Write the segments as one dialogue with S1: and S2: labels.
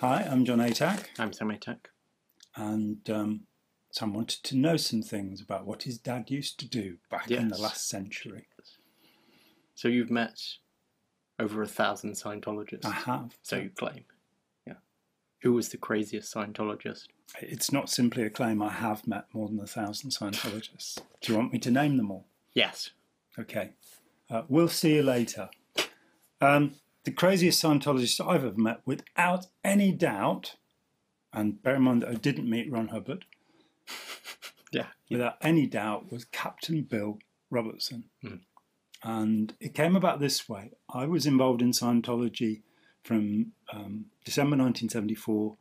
S1: Hi, I'm Jon Atack,
S2: I'm Sam Atack.
S1: and um, Sam wanted to know some things about what his dad used to do back in the last century.
S2: So you've met over a thousand Scientologists.
S1: I have.
S2: So you claim. Yeah. Who was the craziest Scientologist?
S1: It's not simply a claim. I have met more than a thousand Scientologists. Do you want me to name them all?
S2: Yes.
S1: Okay. Uh, we'll see you later. Um, the craziest Scientologist I've ever met, without any doubt, and bear in mind that I didn't meet Ron Hubbard,
S2: Yeah.
S1: without any doubt, was Captain Bill Robertson. And it came about this way. I was involved in Scientology from um, December 1974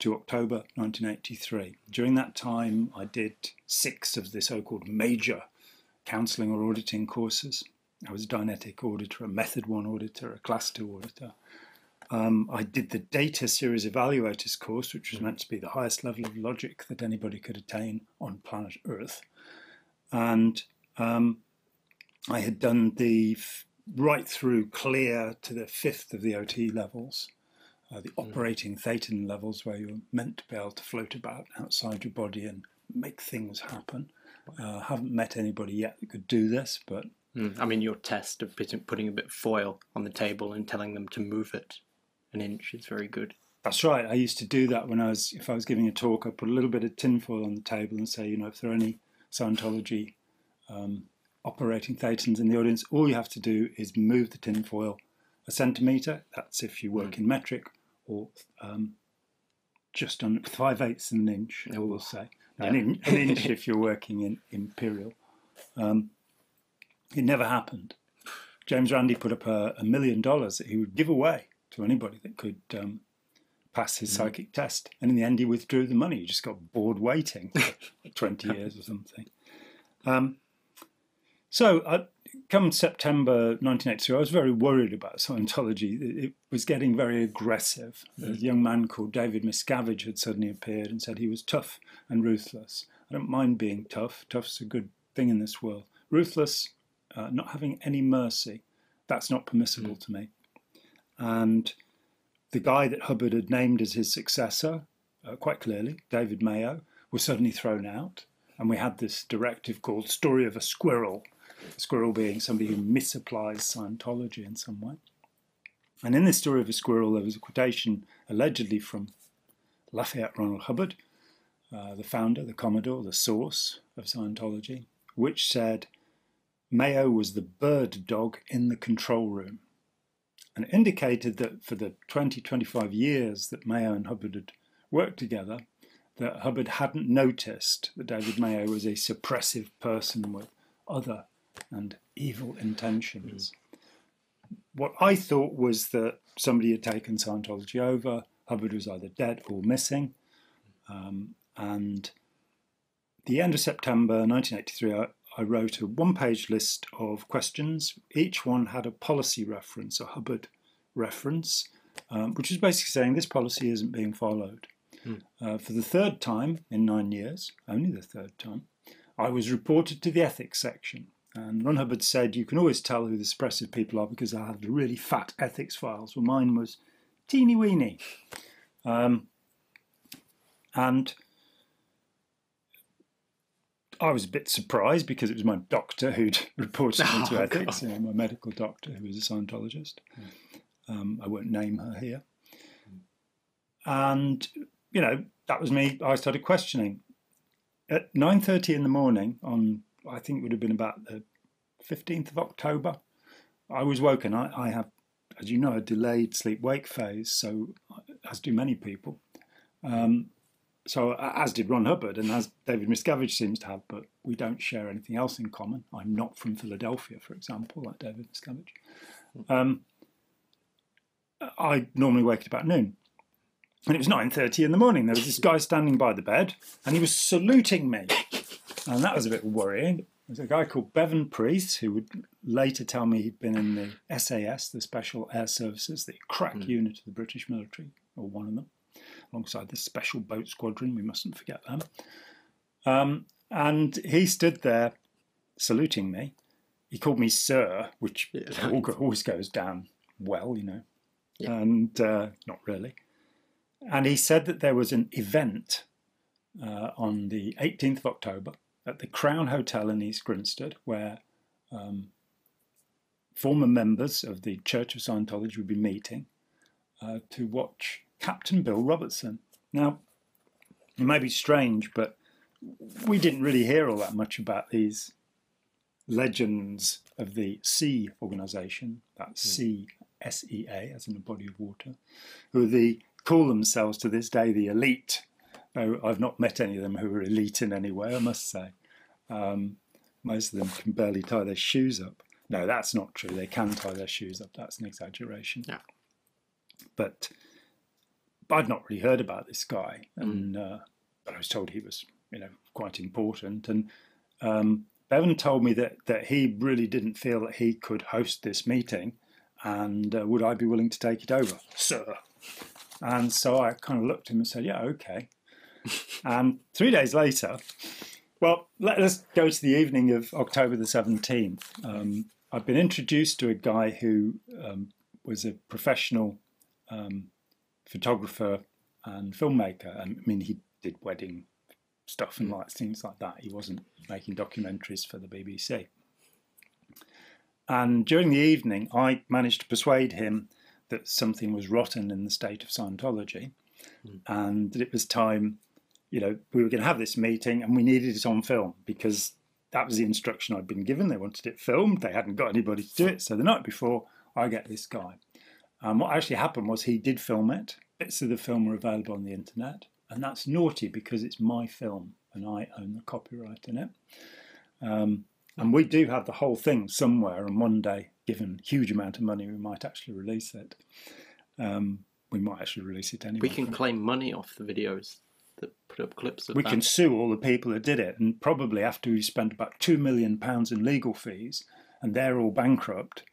S1: to October 1983. During that time, I did six of the so called major counselling or auditing courses. I was a Dianetic auditor, a Method 1 auditor, a Class 2 auditor. Um, I did the Data Series Evaluators course, which was meant to be the highest level of logic that anybody could attain on planet Earth. And um, I had done the f- right through clear to the fifth of the OT levels, uh, the operating thetan levels, where you're meant to be able to float about outside your body and make things happen. Uh, haven't met anybody yet that could do this, but
S2: Mm. I mean, your test of putting, a bit of foil on the table and telling them to move it an inch is very good.
S1: That's right. I used to do that when I was, if I was giving a talk, I'd put a little bit of tinfoil on the table and say, you know, if there are any Scientology um, operating thetans in the audience, all you have to do is move the tinfoil a centimetre. That's if you work in metric, or um, just on five eighths of an inch, I will say. No, an, in, an inch if you're working in imperial. Um, it never happened. James Randi put up a, a million dollars that he would give away to anybody that could um, pass his psychic test. And in the end, he withdrew the money. He just got bored waiting for 20 years or something. Um, so, uh, come September 1982, I was very worried about Scientology. It, it was getting very aggressive. A young man called David Miscavige had suddenly appeared and said he was tough and ruthless. I don't mind being tough. Tough's a good thing in this world. Ruthless, uh, not having any mercy, that's not permissible to me. And the guy that Hubbard had named as his successor, uh, quite clearly, David Mayo, was suddenly thrown out. And we had this directive called Story of a Squirrel, a squirrel being somebody who misapplies Scientology in some way. And in this Story of a Squirrel, there was a quotation allegedly from Lafayette Ronald Hubbard, uh, the founder, the Commodore, the source of Scientology, which said, Mayo was the bird dog in the control room and indicated that for the 20, 25 years that Mayo and Hubbard had worked together, that Hubbard hadn't noticed that David Mayo was a suppressive person with other and evil intentions. What I thought was that somebody had taken Scientology over, Hubbard was either dead or missing, um, and the end of September 1983, I, wrote a one page list of questions. Each one had a policy reference, a Hubbard reference, um, which was basically saying this policy isn't being followed. Uh, for the third time in nine years, only the third time, I was reported to the ethics section. And Ron Hubbard said, You can always tell who the suppressive people are because I had really fat ethics files. Well, mine was teeny weeny. Um, and I was a bit surprised because it was my doctor who'd reported me to
S2: Oh,
S1: ethics, you know, my medical doctor who was a Scientologist. Um, I won't name her here. And, you know, that was me. I started questioning. At 9.30 in the morning on, I think it would have been about the 15th of October, I was woken. I, I have, as you know, a delayed sleep-wake phase, so as do many people. Um, so as did Ron Hubbard and as David Miscavige seems to have, but we don't share anything else in common. I'm not from Philadelphia, for example, like David Miscavige. Um, I normally wake at about noon. And it was 9.30 in the morning. There was this guy standing by the bed and he was saluting me. And that was a bit worrying. There's a guy called Bevan Priest who would later tell me he'd been in the SAS, the Special Air Services, the crack unit of the British military, or one of them, alongside the Special Boat Squadron. We mustn't forget them. Um, and he stood there saluting me. He called me Sir, which
S2: Yeah.
S1: always goes down well, you know,
S2: Yeah.
S1: and uh, not really. and he said that there was an event uh, on the 18th of October at the Crown Hotel in East Grinstead where um, former members of the Church of Scientology would be meeting uh, to watch Captain Bill Robertson. Now, it may be strange, but we didn't really hear all that much about these legends of the Sea organization, that's C S E A, as in a body of water, who the, call themselves to this day the elite. Though I've not met any of them who are elite in any way, I must say. Um, most of them can barely tie their shoes up. No, that's not true. They can tie their shoes up. That's an exaggeration.
S2: Yeah.
S1: But I'd not really heard about this guy, and uh, but I was told he was, you know, quite important. And um, Bevan told me that that he really didn't feel that he could host this meeting, and uh, would I be willing to take it over, sir? And so I kind of looked at him and said, "Yeah, okay." and three days later, well, let us go to the evening of October the seventeenth. Um, I've been introduced to a guy who um, was a professional um, photographer and filmmaker. And I mean, he did wedding stuff and mm. like things like that. He wasn't making documentaries for the BBC. And during the evening, I managed to persuade him that something was rotten in the state of Scientology, mm. and that it was time. You know, we were going to have this meeting, and we needed it on film because that was the instruction I'd been given. They wanted it filmed. They hadn't got anybody to do it. So the night before, I get this guy. And what actually happened was he did film it. Bits of the film were available on the internet. And that's naughty because it's my film and I own the copyright in it. Um, and we do have the whole thing somewhere. And one day, given huge amount of money, we might actually release it. Um, we might actually release it anyway.
S2: We can claim money off the videos that put up clips of
S1: we
S2: that.
S1: can sue all the people that did it, and probably after we spent about two million pounds in legal fees, and they're all bankrupt.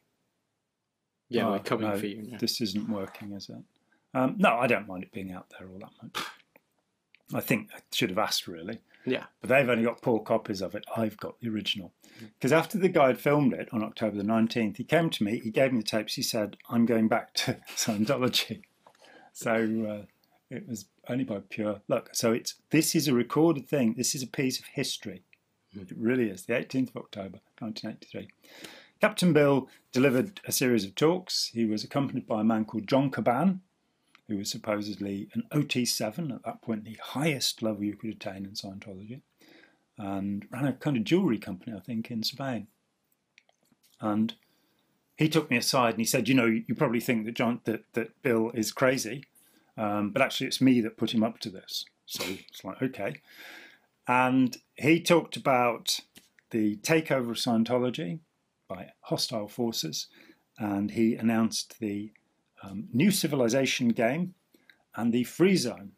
S2: Yeah,
S1: oh,
S2: we're coming
S1: no,
S2: for you. Yeah.
S1: This isn't working, is it? Um, no, I don't mind it being out there all that much. I think I should have asked really,
S2: yeah.
S1: but they've only got poor copies of it. I've got the original. Because after the guy had filmed it on October the 19th, he came to me, he gave me the tapes, he said, I'm going back to Scientology. So uh, it was only by pure luck. So it's this is a recorded thing. This is a piece of history. It really is. The 18th of October, 1983. Captain Bill delivered a series of talks. He was accompanied by a man called John Caban, who was supposedly an OT7, at that point the highest level you could attain in Scientology, and ran a kind of jewellery company, I think, in Spain. And he took me aside and he said, "You know, you probably think that John that, that Bill is crazy, um, but actually it's me that put him up to this." So it's like, okay. And he talked about the takeover of Scientology by hostile forces, and he announced the um, New Civilization game and the Free Zone.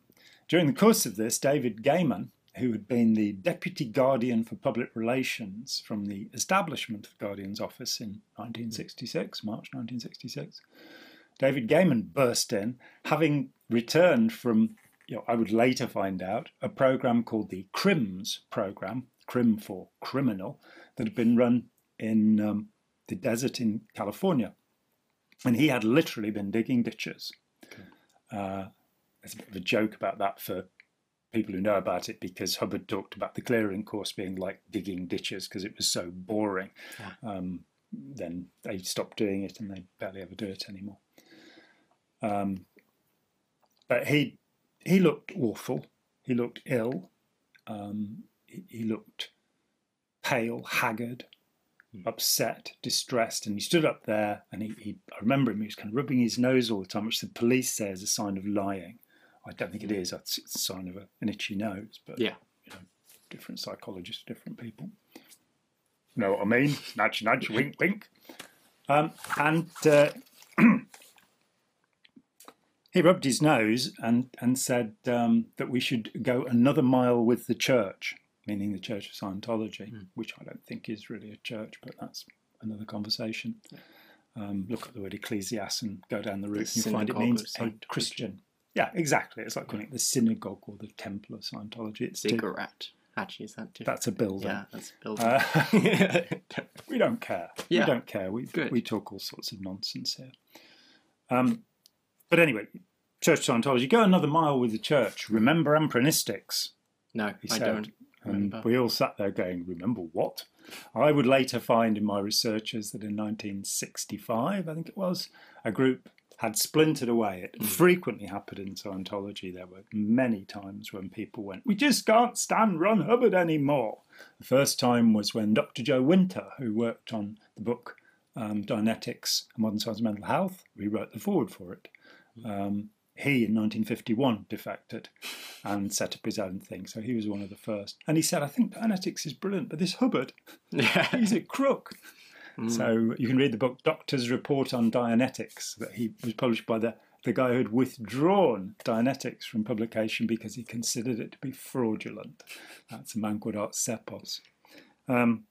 S1: During the course of this, David Gaiman, who had been the Deputy Guardian for Public Relations from the establishment of the Guardian's office in 1966, March 1966, David Gaiman burst in, having returned from, you know, I would later find out, a program called the CRIMS program, CRIM for criminal, that had been run in um, the desert in California. And he had literally been digging ditches. Uh, there's a bit of a joke about that for people who know about it because Hubbard talked about the clearing course being like digging ditches because it was so boring. Um, then they stopped doing it and they barely ever do it anymore. Um, but he he looked awful. He looked ill. Um, he, he looked pale, haggard, upset, distressed, and he stood up there and he, he I remember him, he was kind of rubbing his nose all the time, which the police say is a sign of lying. I don't think it is, it's it's a sign of a, an itchy nose, but
S2: Yeah.
S1: you know, different psychologists, different people. You Know what I mean? Nudge, nudge, wink, wink. Um, and uh, he rubbed his nose and, and said um, that we should go another mile with the church, meaning the Church of Scientology, which I don't think is really a church, but that's another conversation. Um, look at the word ecclesias and go down the route, and you find it means a Christian. Yeah, exactly. It's like calling it the synagogue or the temple of Scientology. It's
S2: Ziggurat. Actually, is that different?
S1: that's a building.
S2: Yeah, that's a building.
S1: Uh, we don't care.
S2: Yeah.
S1: We don't care. We
S2: Good.
S1: we talk all sorts of nonsense here. Um, but anyway, Church of Scientology, go another mile with the church. Remember Amprinistics,
S2: No, I
S1: said.
S2: don't.
S1: And we all sat there going, remember what? I would later find in my researches that in 1965, I think it was, a group had splintered away. It frequently happened in Scientology. There were many times when people went, We just can't stand Ron Hubbard anymore. The first time was when Dr. Joe Winter, who worked on the book um, Dianetics and Modern Science of Mental Health, rewrote the forward for it. Um, he, in 1951, defected and set up his own thing. So he was one of the first. And he said, I think Dianetics is brilliant, but this Hubbard,
S2: Yeah.
S1: he's a crook. So you can read the book Doctor's Report on Dianetics that he was published by the, the guy who had withdrawn Dianetics from publication because he considered it to be fraudulent. That's a man called Art Ceppos. Um,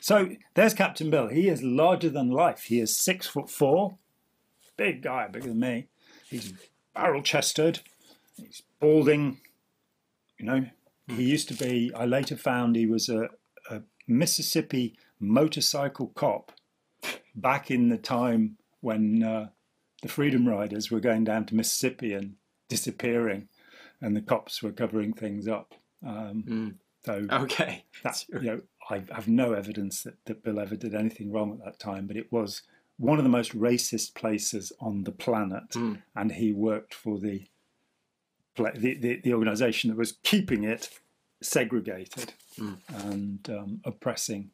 S1: so there's Captain Bill. He is larger than life. He is six foot four, big guy, bigger than me. He's barrel chested. He's balding. You know, he used to be. I later found he was a, a Mississippi motorcycle cop back in the time when uh, the Freedom Riders were going down to Mississippi and disappearing, and the cops were covering things up. Um, So
S2: Okay.
S1: that you know, I have no evidence that, that Bill ever did anything wrong at that time, but it was one of the most racist places on the planet, and he worked for the the, the, the organisation that was keeping it segregated and um, oppressing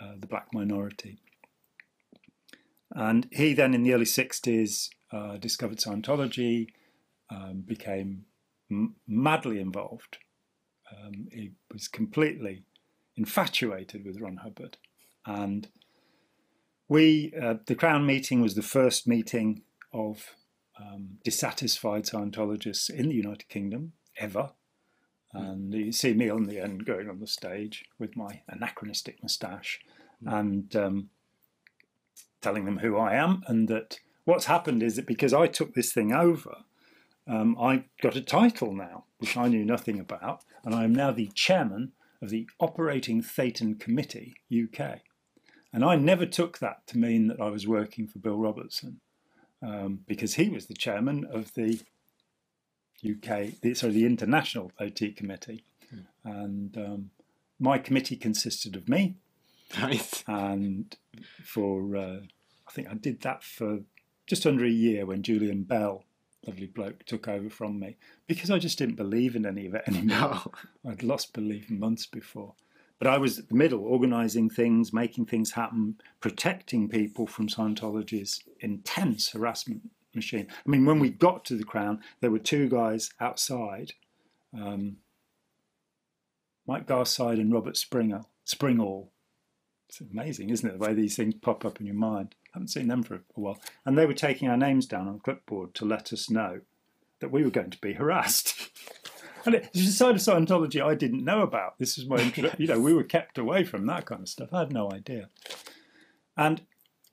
S1: uh, the black minority. And he then, in the early '60s, uh, discovered Scientology, um, became m- madly involved. Um, he was completely infatuated with Ron Hubbard, and we, uh, the Crown meeting was the first meeting of um, dissatisfied Scientologists in the United Kingdom ever. And you see me on the end going on the stage with my anachronistic moustache and um, telling them who I am, and that what's happened is that because I took this thing over, um, I got a title now, which I knew nothing about, and I am now the chairman of the Operating Thetan Committee UK. And I never took that to mean that I was working for Bill Robertson, um, because he was the chairman of the UK, the, sorry, the International OT Committee, and um, my committee consisted of me,
S2: Nice.
S1: and for uh, I think I did that for just under a year when Julian Bell, lovely bloke, took over from me because I just didn't believe in any of it anymore.
S2: No.
S1: I'd lost belief months before. But I was at the middle, organising things, making things happen, protecting people from Scientology's intense harassment machine. I mean, when we got to the Crown, there were two guys outside, um, Mike Garside and Robert Springer, Springall. It's amazing, isn't it, the way these things pop up in your mind? I haven't seen them for a while. And they were taking our names down on clipboard to let us know that we were going to be harassed. And it's a side of Scientology I didn't know about. This is my, intro- you know, we were kept away from that kind of stuff. I had no idea. And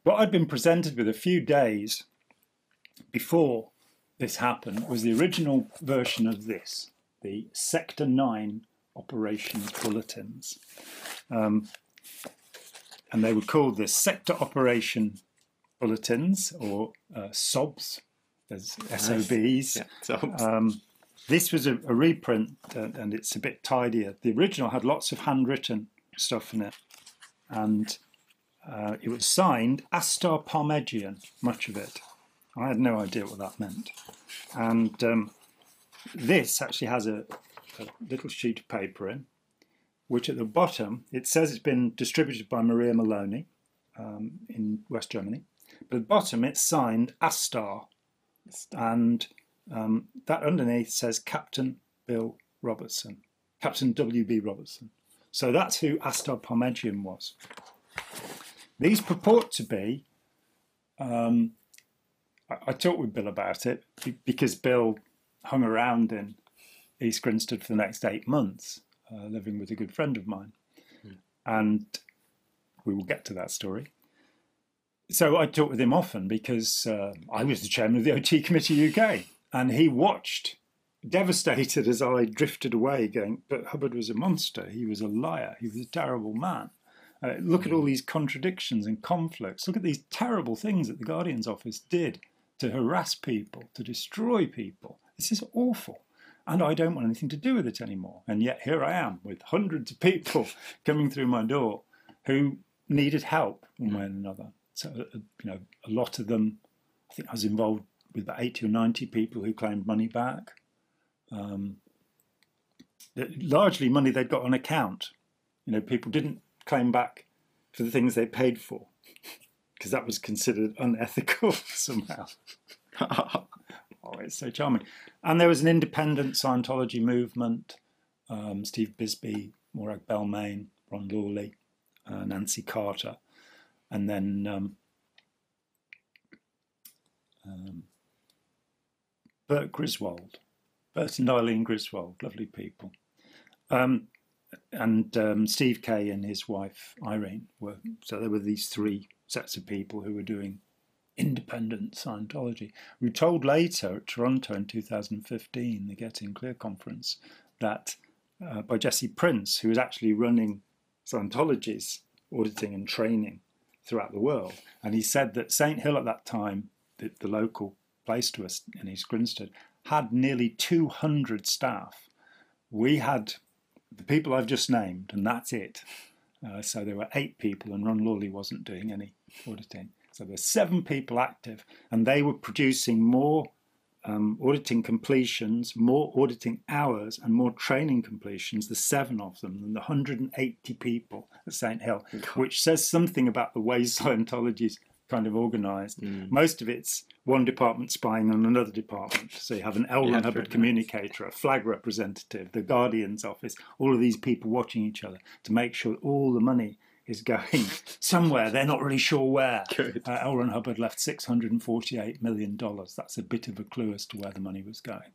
S1: what I'd been presented with a few days before this happened was the original version of this, the Sector 9 operations bulletins. Um, and they were called the Sector Operation Bulletins or uh, SOBs. There's SOBs.
S2: Yeah. So
S1: Um, this was a, a reprint, uh, and it's a bit tidier. The original had lots of handwritten stuff in it, and uh, it was signed Astar Parmegian, much of it. I had no idea what that meant. And um, this actually has a, a little sheet of paper in, which at the bottom it says it's been distributed by Maria Maloney um, in West Germany. But at the bottom it's signed Astar, and um, that underneath says Captain Bill Robertson, Captain W.B. Robertson. So that's who Astor Parmegian was. These purport to be. Um, I, I talked with Bill about it because Bill hung around in East Grinstead for the next eight months, uh, living with a good friend of mine, and we will get to that story. So I talked with him often because uh, I was the chairman of the OT Committee UK, and he watched, devastated as I drifted away, going, "But Hubbard was a monster. He was a liar. He was a terrible man. Uh, look at all these contradictions and conflicts. Look at these terrible things that the Guardian's office did to harass people, to destroy people. This is awful. And I don't want anything to do with it anymore. And yet here I am with hundreds of people coming through my door who needed help one way or another. So, uh, you know, a lot of them, I think I was involved with about 80 or 90 people who claimed money back. Um, largely money they'd got on account. You know, people didn't claim back for the things they paid for because that was considered unethical somehow. oh, it's so charming. And there was an independent Scientology movement. Um, Steve Bisbee, Morag Bellmaine, Ron Lawley, uh, Nancy Carter, and then um, um, Bert Griswold, Bert and Eileen Griswold, lovely people. Um, and um, Steve Kay and his wife Irene were so there were these three sets of people who were doing independent Scientology. We were told later at Toronto in 2015, the Getting Clear conference, that uh, by Jesse Prince, who was actually running Scientology's auditing and training throughout the world, and he said that St Hill at that time, the, the local place to us in East Grinstead, had nearly 200 staff. We had the people I've just named, and that's it. Uh, so there were eight people, and Ron Lawley wasn't doing any auditing. So there were seven people active, and they were producing more um, auditing completions, more auditing hours, and more training completions, the seven of them, than the 180 people at St. Hill, which says something about the way Scientology is kind of organised. Mm. Most of it's one department spying on another department. So you have an L. Ron yeah, Hubbard communicator, a flag representative, the Guardian's office, all of these people watching each other to make sure all the money is going somewhere. They're not really sure where. Uh, L. Ron Hubbard left $648 million. That's a bit of a clue as to where the money was going.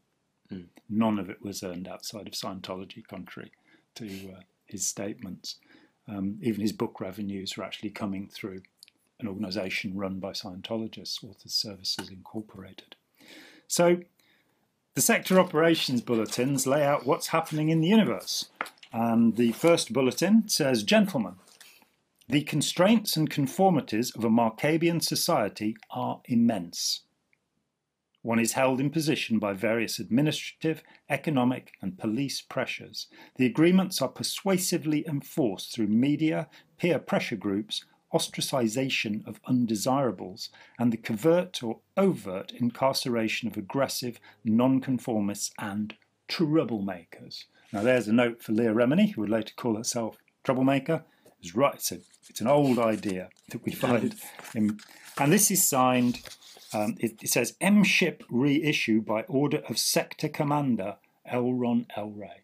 S1: Mm. None of it was earned outside of Scientology, contrary to uh, his statements. Um, even his book revenues were actually coming through an organisation run by Scientologists, Authors Services Incorporated. So, the sector operations bulletins lay out what's happening in the universe. And the first bulletin says, Gentlemen, the constraints and conformities of a Marcabian society are immense. One is held in position by various administrative, economic, and police pressures. The agreements are persuasively enforced through media, peer pressure groups, ostracization of undesirables, and the covert or overt incarceration of aggressive, nonconformists and troublemakers. Now, there's a note for Leah Remini, who would later call herself troublemaker. It's right, it's, a, it's an old idea that we find. In, and this is signed, um, it, it, says M ship reissue by order of Sector Commander L. Ron L. Ray.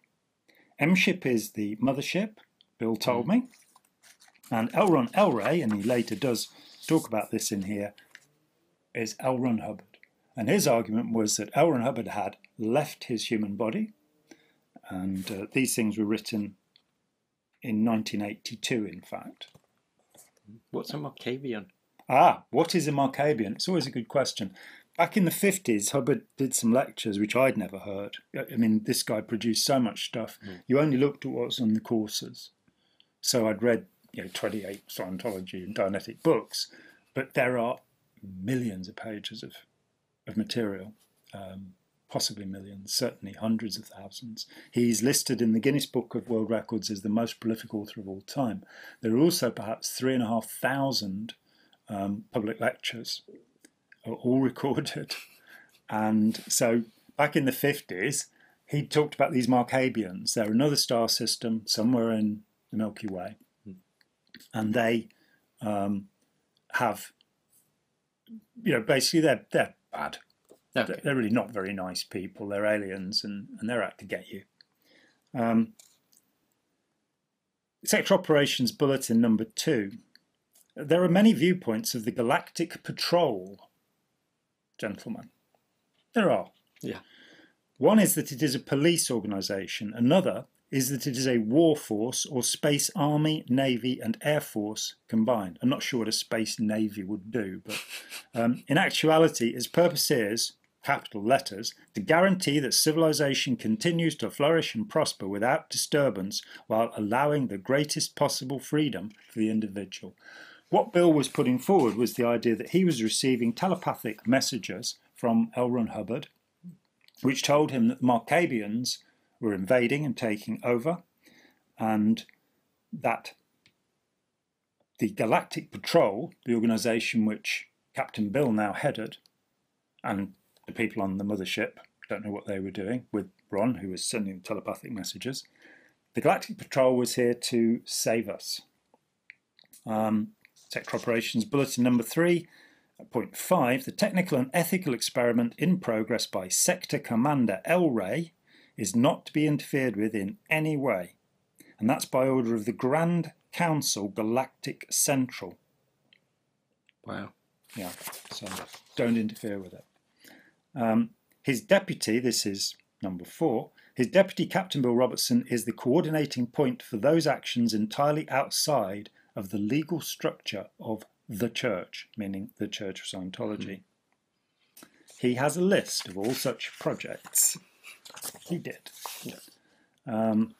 S1: M ship is the mothership, Bill told mm. me. And L. Ron L. And he later does talk about this in here, is L. Ron Hubbard. And his argument was that L. Ron Hubbard had left his human body, and uh, these things were written in 1982, in fact.
S2: What's a Marcabian?
S1: Ah, what is a Marcabian? It's always a good question. Back in the 50s, Hubbard did some lectures which I'd never heard. I mean, this guy produced so much stuff. Mm. You only looked at what was on the courses. So I'd read you know, 28 Scientology and Dianetic books, but there are millions of pages of, of material, um, possibly millions, certainly hundreds of thousands. He's listed in the Guinness Book of World Records as the most prolific author of all time. There are also perhaps three and a half thousand um, public lectures, all recorded. And so back in the 50s, he talked about these Marcabians. They're another star system somewhere in the Milky Way and they um, have, you know, basically they're they're bad. Okay. They're really not very nice people. They're aliens, and, and they're out to get you. Um, Sector Operations Bulletin number two. There are many viewpoints of the Galactic Patrol, gentlemen. There are.
S2: Yeah.
S1: One is that it is a police organisation. Another is that it is a war force or space army, navy, and air force combined. I'm not sure what a space navy would do, but um, in actuality, its purpose is capital letters to guarantee that civilization continues to flourish and prosper without disturbance while allowing the greatest possible freedom for the individual. what Bill was putting forward was the idea that he was receiving telepathic messages from L. Ron Hubbard, which told him that the Marcabians were invading and taking over, and that the Galactic Patrol, the organisation which Captain Bill now headed, and the people on the mothership don't know what they were doing with Ron, who was sending telepathic messages. The Galactic Patrol was here to save us. Um, Sector Operations Bulletin number three, point five, the technical and ethical experiment in progress by Sector Commander Elray is not to be interfered with in any way. And that's by order of the Grand Council Galactic Central.
S2: Wow.
S1: Yeah, so don't interfere with it. Um, his deputy, this is number four, his deputy, Captain Bill Robertson, is the coordinating point for those actions entirely outside of the legal structure of the church, meaning the Church of Scientology. Mm. He has a list of all such projects. He did. Um,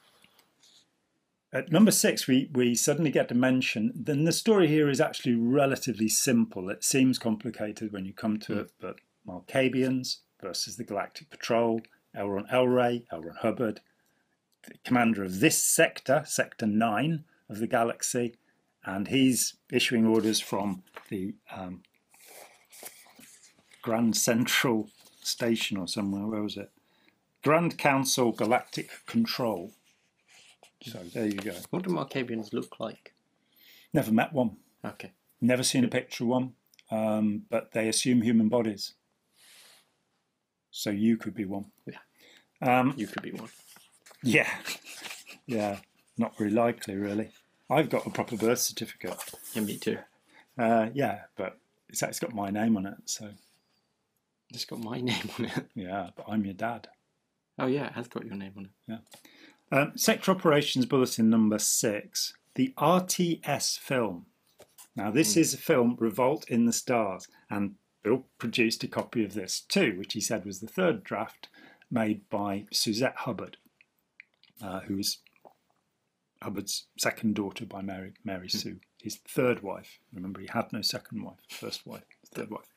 S1: at number six, we, we suddenly get to mention, then the story here is actually relatively simple. It seems complicated when you come to mm. it, but Marcabians versus the Galactic Patrol, Elron Elray, L. Ron Hubbard, the commander of this sector, Sector 9 of the galaxy, and he's issuing orders from the um, Grand Central Station or somewhere. Where was it? Grand Council Galactic Control. So there you go.
S2: What do Marcabians look like?
S1: Never met one.
S2: Okay.
S1: Never seen a picture of one, um, but they assume human bodies. So you could be one.
S2: Yeah.
S1: Um,
S2: you could be one.
S1: Yeah. Yeah. Not very likely, really. I've got a proper birth certificate.
S2: Yeah, me too.
S1: Uh, yeah, but it's, it's got my name on it, so.
S2: It's got my name on it.
S1: Yeah, but I'm your dad.
S2: Oh, yeah, it has got your name on it.
S1: Yeah. Um, Sector Operations Bulletin number six, the RTS film. Now, this mm. is a film, Revolt in the Stars, and Bill produced a copy of this too, which he said was the third draft made by Suzette Hubbard, uh, who was Hubbard's second daughter by Mary, Mary mm. Sue, his third wife. Remember, he had no second wife, first wife, third wife.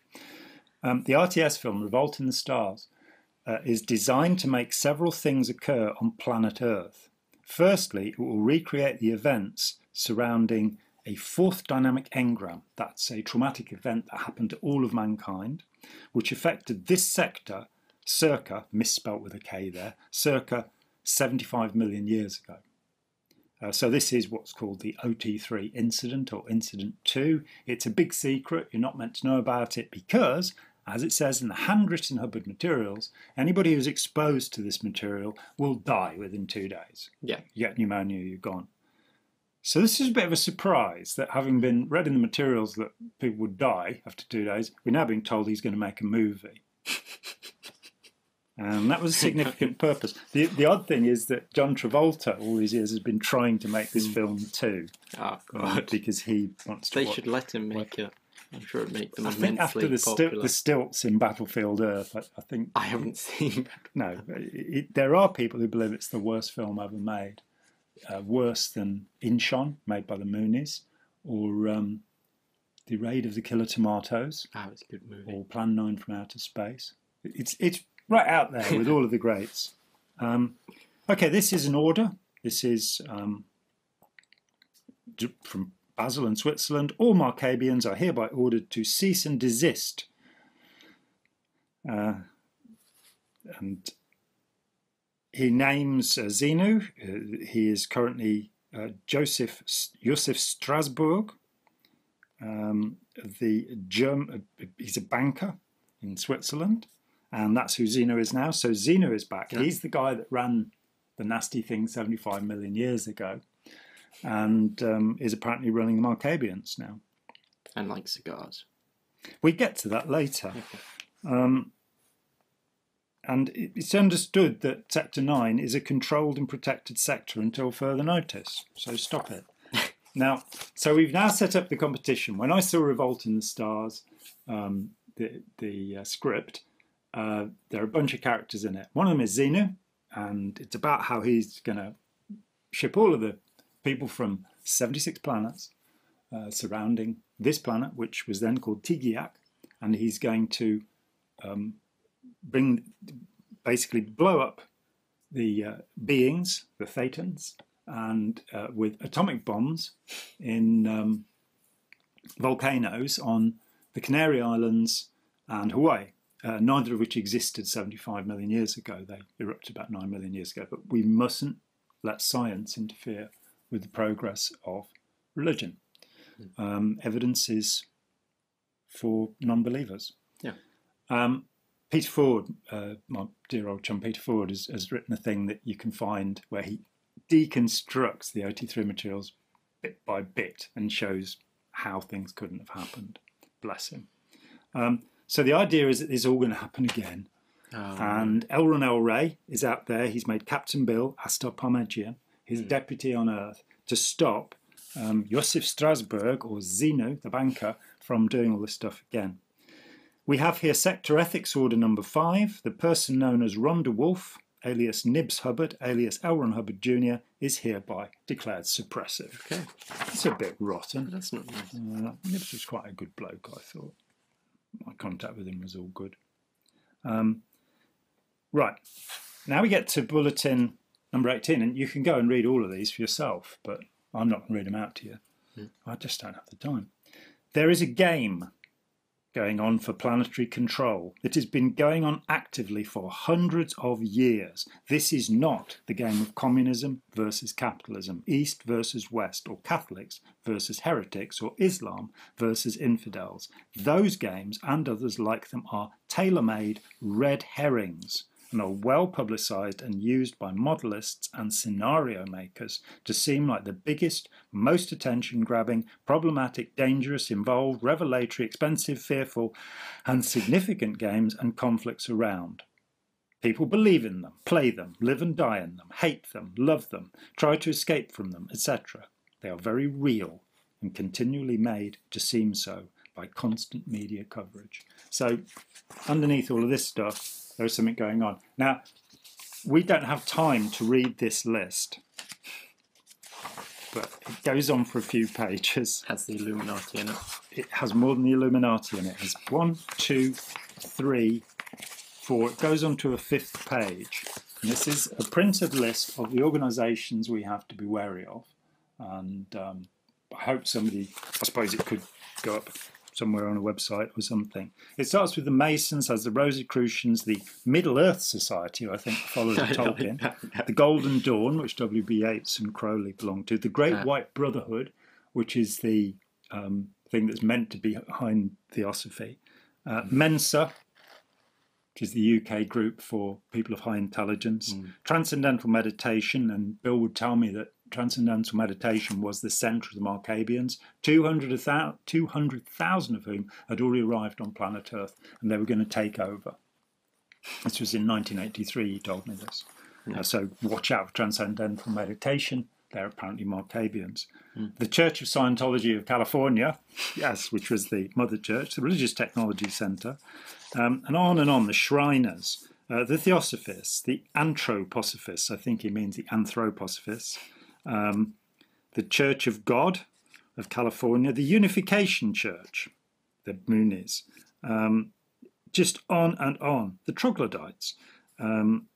S1: Um, the RTS film, Revolt in the Stars, uh, is designed to make several things occur on planet Earth. Firstly, it will recreate the events surrounding a fourth dynamic engram. That's a traumatic event that happened to all of mankind, which affected this sector circa, misspelt with a K there, circa 75 million years ago. Uh, so this is what's called the OT3 incident or incident 2. It's a big secret. You're not meant to know about it because as it says in the handwritten Hubbard materials, anybody who's exposed to this material will die within two days.
S2: Yeah.
S1: You get pneumonia, you're gone. So this is a bit of a surprise that having been read in the materials that people would die after two days, we're now being told he's going to make a movie. and that was a significant purpose. The, the odd thing is that John Travolta, all these years, has been trying to make this film too.
S2: Oh, God.
S1: Because he wants to.
S2: They
S1: watch,
S2: should let him make it. I'm sure it'd make them
S1: I think after the,
S2: sti-
S1: the, stilts in Battlefield Earth, I, I think
S2: I haven't seen.
S1: no, it, there are people who believe it's the worst film ever made, uh, worse than Inchon, made by the Moonies, or um, The Raid of the Killer Tomatoes.
S2: Oh, it's a good movie.
S1: Or Plan Nine from Outer Space. It's it's right out there with all of the greats. Um, okay, this is an order. This is um, from Basel and Switzerland, all Marcabians are hereby ordered to cease and desist. Uh, and he names uh, Xenu. Uh, he is currently uh, Joseph Joseph Strasbourg. Um, the Germ, uh, he's a banker in Switzerland, and that's who Xenu is now. So Xenu is back. Yeah. He's the guy that ran the nasty thing 75 million years ago and um, is apparently running the Marcabians now.
S2: And like cigars.
S1: We get to that later. Um, and it's understood that Sector 9 is a controlled and protected sector until further notice. So stop it. now, so we've now set up the competition. When I saw Revolt in the Stars, um, the, the uh, script, uh, there are a bunch of characters in it. One of them is Xenu, and it's about how he's going to ship all of the people from 76 planets uh, surrounding this planet, which was then called Teegeeack, and he's going to um, bring, basically blow up the uh, beings, the Thetans, and uh, with atomic bombs in um, volcanoes on the Canary Islands and Hawaii, uh, neither of which existed 75 million years ago. They erupted about 9 million years ago. But we mustn't let science interfere with the progress of religion. Um, evidence is for non believers.
S2: Yeah.
S1: Um, Peter Forde, uh, my dear old chum Peter Forde, has, has written a thing that you can find where he deconstructs the OT3 materials bit by bit and shows how things couldn't have happened. Bless him. Um, so the idea is that this is all going to happen again.
S2: Oh,
S1: And Elron Elray is out there. He's made Captain Bill, Astor Parmegian, his deputy on Earth, to stop um, Josef Strasberg or Xenu, the banker, from doing all this stuff again. We have here Sector Ethics Order number five. The person known as Ronald DeWolf, alias Nibs Hubbard, alias L. Ron Hubbard Jr., is hereby declared suppressive.
S2: okay.
S1: It's a bit rotten.
S2: That's not nice.
S1: Uh, Nibs was quite a good bloke, I thought. My contact with him was all good. Um, right, now we get to bulletin number 18, and you can go and read all of these for yourself, but I'm not going to read them out to you. Hmm. I just don't have the time. There is a game going on for planetary control that has been going on actively for hundreds of years. This is not the game of communism versus capitalism, East versus West, or Catholics versus heretics, or Islam versus infidels. Those games and others like them are tailor made red herrings and are well publicised and used by modelists and scenario makers to seem like the biggest, most attention grabbing, problematic, dangerous, involved, revelatory, expensive, fearful, and significant games and conflicts around. People believe in them, play them, live and die in them, hate them, love them, try to escape from them, etc. They are very real and continually made to seem so by constant media coverage. So, underneath all of this stuff, there is something going on. Now, we don't have time to read this list, but it goes on for a few pages.
S2: Has the Illuminati in it.
S1: It has more than the Illuminati in it. It has one, two, three, four. It goes on to a fifth page. And this is a printed list of the organisations we have to be wary of. And um, I hope somebody, I suppose it could go up somewhere on a website or something. It starts with the Masons, has the Rosicrucians, the Middle Earth Society, who I think follows Tolkien, the Golden Dawn, which W.B. Yeats and Crowley belong to, the Great. White Brotherhood, which is the um, thing that's meant to be behind Theosophy, uh, Mensa, which is the UK group for people of high intelligence, Transcendental Meditation, and Bill would tell me that Transcendental Meditation was the centre of the Marcabians, 200,000 200,000 of whom had already arrived on planet Earth, and they were going to take over. This was in 1983, he told me this. Uh, so watch out for Transcendental Meditation. They're apparently Marcabians. The Church of Scientology of California, yes, which was the mother church, the Religious Technology Center, um, and on and on, the Shriners, uh, the Theosophists, the Anthroposophists, I think he means the Anthroposophists, um, the Church of God of California, the Unification Church, the Moonies, um, just on and on, the Troglodytes, um,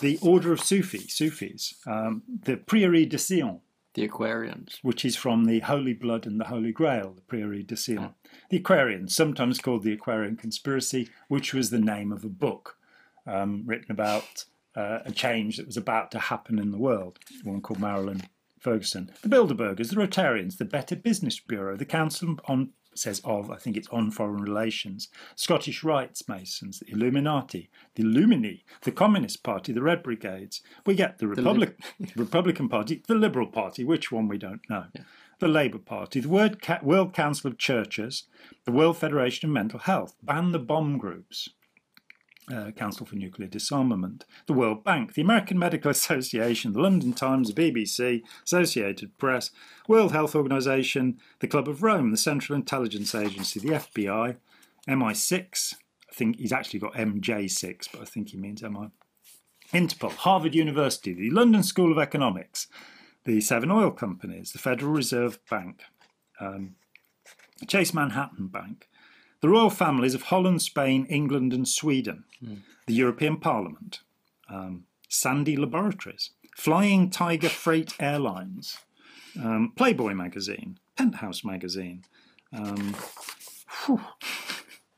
S1: the Order of Sufi, Sufis, um, the Prieuré de Sion,
S2: The Aquarians.
S1: which is from the Holy Blood and the Holy Grail, the Prieuré de Sion. The Aquarians, sometimes called the Aquarian Conspiracy, which was the name of a book um, written about uh, a change that was about to happen in the world, one called Marilyn Ferguson. The Bilderbergers, the Rotarians, the Better Business Bureau, the Council on says of, I think it's on foreign relations, Scottish Rights Masons, the Illuminati, the Illumini, the Communist Party, the Red Brigades. We get the Republic, Republican Party, the Liberal Party, which one we don't know, the Labour Party, the World, Ca- World Council of Churches, the World Federation of Mental Health, ban the bomb groups, uh, Council for Nuclear Disarmament, the World Bank, the American Medical Association, the London Times, the BBC, Associated Press, World Health Organization, the Club of Rome, the Central Intelligence Agency, the FBI, MI6. I think he's actually got MJ6, but I think he means MI. Interpol, Harvard University, the London School of Economics, the seven oil companies, the Federal Reserve Bank, um, Chase Manhattan Bank, the royal families of Holland, Spain, England, and Sweden, the European Parliament, um, Sandia Laboratories, Flying Tiger Freight Airlines, um, Playboy magazine, Penthouse magazine, um,